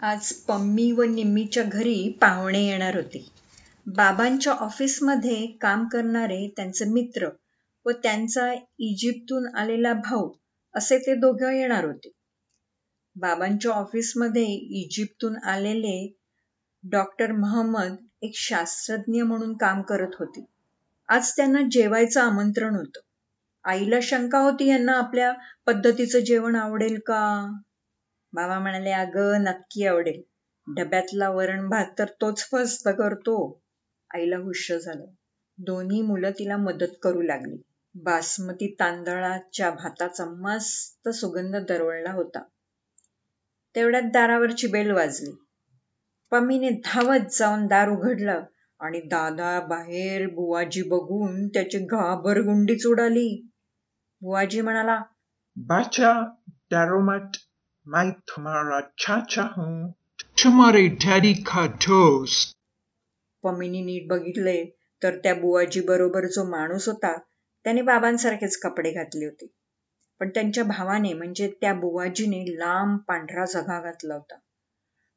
आज पम्मी व निम्मीच्या घरी पाहुणे येणार होते. बाबांच्या ऑफिसमध्ये काम करणारे त्यांचे मित्र व त्यांचा इजिप्तून आलेला भाऊ असे ते दोघं येणार होते. बाबांच्या ऑफिसमध्ये इजिप्तून आलेले डॉक्टर महम्मद एक शास्त्रज्ञ म्हणून काम करत होते. आज त्यांना जेवायचं आमंत्रण होतं. आईला शंका होती यांना आपल्या पद्धतीचं जेवण आवडेल का? बाबा म्हणाले अगं नक्की आवडेल. डब्यातला वरण भात तर तोच फस्त करतो. आईला हुश झालं. दोन्ही मुलं तिला मदत करू लागली. बासमती तांदळाच्या भाताचा मस्त सुगंध दरवळला होता. तेवढ्यात दारावरची बेल वाजली. पम्मीने धावत जाऊन दार उघडलं आणि दादा बाहेर बुवाजी बघून त्याची घाबर गुंडीच उडाली. बुवाजी म्हणाला बाचा दारोमत मैं तुम्हारा चाचा हूँ तुम्हारे डॅडी का दोस्त पम्मीनी नीट बघितले तर त्या बुवाजी बरोबर जो माणूस होता त्याने बाबांसारखेच कपडे घातले होते. पण त्यांच्या भावाने म्हणजे त्या बुवाजीने लांब पांढरा झगा घातला होता.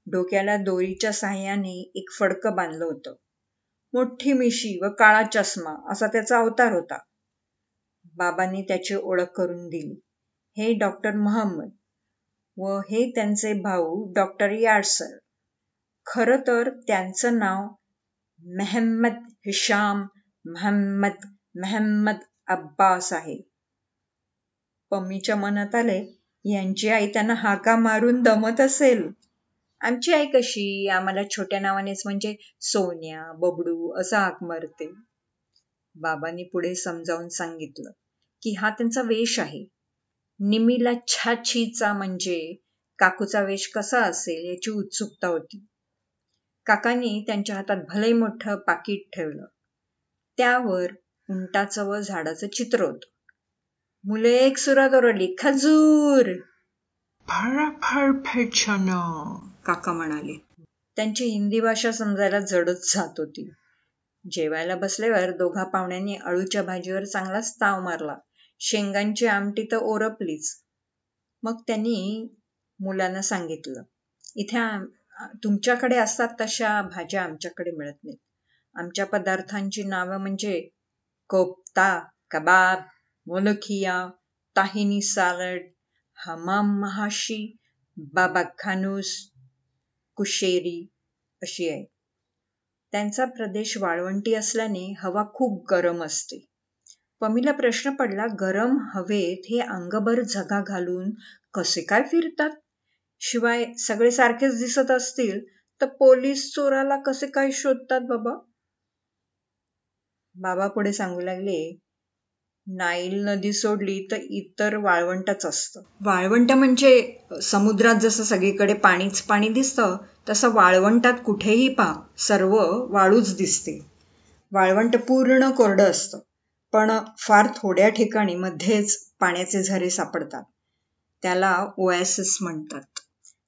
डोक्याला दोरीच्या साह्याने एक फडकं बांधलं होतं. मोठी मिशी व काळा चष्मा असा त्याचा अवतार होता. बाबांनी त्याची ओळख करून दिली. हे डॉक्टर महम्मद व हे त्यांचे भाऊ डॉक्टर यार्सर. खरं तर त्यांचं नाव मेहम्मद हिशाम महम्मद मेहम्मद अब्बास आहे. पम्मीच्या मनात आले यांची आई त्यांना हाका मारून दमत असेल. आमची आई कशी? आम्हाला छोट्या नावानेच म्हणजे सोन्या बबडू असं हाक मारते. बाबांनी पुढे समजावून सांगितलं की हा त्यांचा वेश आहे. निमीला छाछीचा म्हणजे काकूचा वेश कसा असेल याची उत्सुकता होती. काकांनी त्यांच्या हातात भले मोठं पाकिट ठेवलं. त्यावर उंटाचं व झाडाचं चित्र होतं. मुले एक सुरात ओरडली खजूर! फार फार फेछानो काका म्हणाले. त्यांची हिंदी भाषा समजायला जडच जात होती. जेवायला बसल्यावर दोघा पाहुण्यांनी अळूच्या भाजीवर चांगलाच ताव मारला. शेंगांची आमटी तर ओरपलीच. मग त्यांनी मुलांना सांगितलं इथे तुमच्याकडे असतात तशा भाज्या आमच्याकडे मिळत नाहीत. आमच्या पदार्थांची नावं म्हणजे कोफ्ता कबाब मोलखिया ताहिनी सालड हमाम महाशी बाबा खानूस कुशेरी अशी आहे त्यांचा प्रदेश वाळवंटी असल्याने हवा खूप गरम असते. पमीला प्रश्न पडला गरम हवेत हे अंगभर झगा घालून कसे काय फिरतात? शिवाय सगळे सारखेच दिसत असतील तर पोलीस चोराला कसे काय शोधतात बाबा? बाबा पुढे सांगू लागले नाईल नदी सोडली तर इतर वाळवंटच असतं. वाळवंट म्हणजे समुद्रात जसं सगळीकडे पाणीच पाणी दिसतं तसं वाळवंटात कुठेही पा सर्व वाळूच दिसते. वाळवंट पूर्ण कोरडं असतं. पण फार थोड्या ठिकाणी मध्येच पाण्याचे झरे सापडतात. त्याला ओएसिस म्हणतात.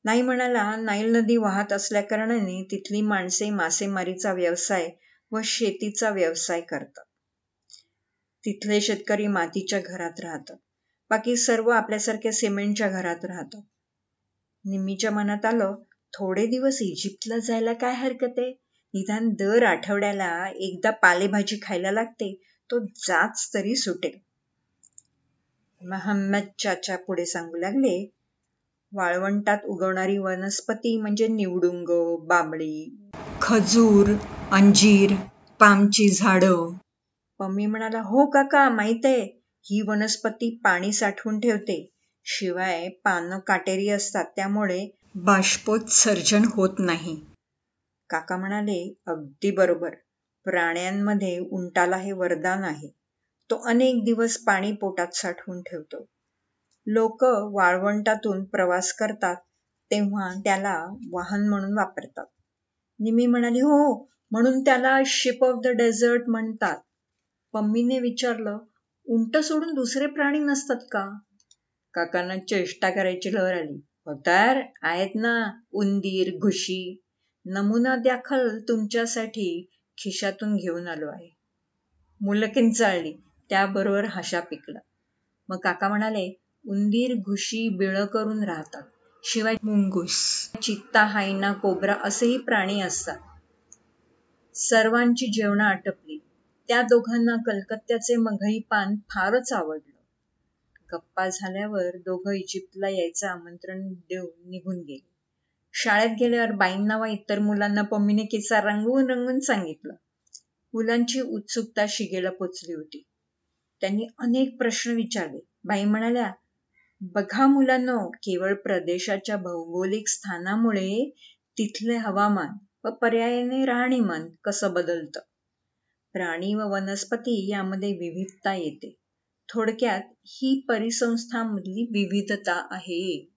नाही म्हणाला नाईल नदी वाहत असल्याकारणाने तिथली माणसे मासेमारीचा व्यवसाय व शेतीचा व्यवसाय करतात. तिथले शेतकरी मातीच्या घरात राहतात. बाकी सर्व आपल्यासारख्या सिमेंटच्या घरात राहतात. निम्मीच्या मनात आलं थोडे दिवस इजिप्तला जायला काय हरकत आहे? निदान दर आठवड्याला एकदा पालेभाजी खायला लागते तो जाच तरी सुटेल महम्मद चाचा पुढे सांगू लागले वाळवंटात उगवणारी वनस्पती म्हणजे निवडुंग बाबळी. खजूर अंजीर पामची झाडं. पम्मी म्हणाला हो काका माहीत आहे ही वनस्पती पाणी साठवून ठेवते. शिवाय पानं काटेरी असतात त्यामुळे बाष्पोत्सर्जन होत नाही. काका म्हणाले अगदी बरोबर. प्राण्यांमध्ये उंटाला हे वरदान आहे. तो अनेक दिवस पाणी पोटात साठवून ठेवतो. लोक वाळवंटातून प्रवास करतात तेव्हा त्याला वाहन म्हणून वापरतात. निमी म्हणाली हो, हो म्हणून त्याला शिप ऑफ द डेझर्ट म्हणतात. पम्मीने विचारलं उंट सोडून दुसरे प्राणी नसतात का? काकांना चेष्टा करायची लहर आली. होतार आहेत ना उंदीर घुशी. नमुना दाखल तुमच्यासाठी खिशातून घेऊन आलो आहे. मुलं किंचाळली त्याबरोबर हशा पिकला. मग काका म्हणाले उंदीर घुशी बिळ करून राहतात. शिवाय मुंगूस चित्ता हायना कोबरा असेही प्राणी असतात. सर्वांची जेवणं आटपली. त्या दोघांना कलकत्त्याचे मघई पान फारच आवडलं. गप्पा झाल्यावर दोघं इजिप्तला यायचं आमंत्रण देऊन निघून गेले. शाळेत गेल्यावर बाईंना व इतर मुलांना पम्मीने किस्सा रंगवून रंगून सांगितलं. मुलांची उत्सुकता शिगेला पोचली होती. त्यांनी अनेक प्रश्न विचारले. बाई म्हणाल्या बघा मुलांनो केवळ प्रदेशाच्या भौगोलिक स्थानामुळे तिथले हवामान व पर्यायाने राहणीमान कसं बदलतं? प्राणी व वनस्पती यामध्ये विविधता येते. थोडक्यात ही परिसंस्थांमधली विविधता आहे.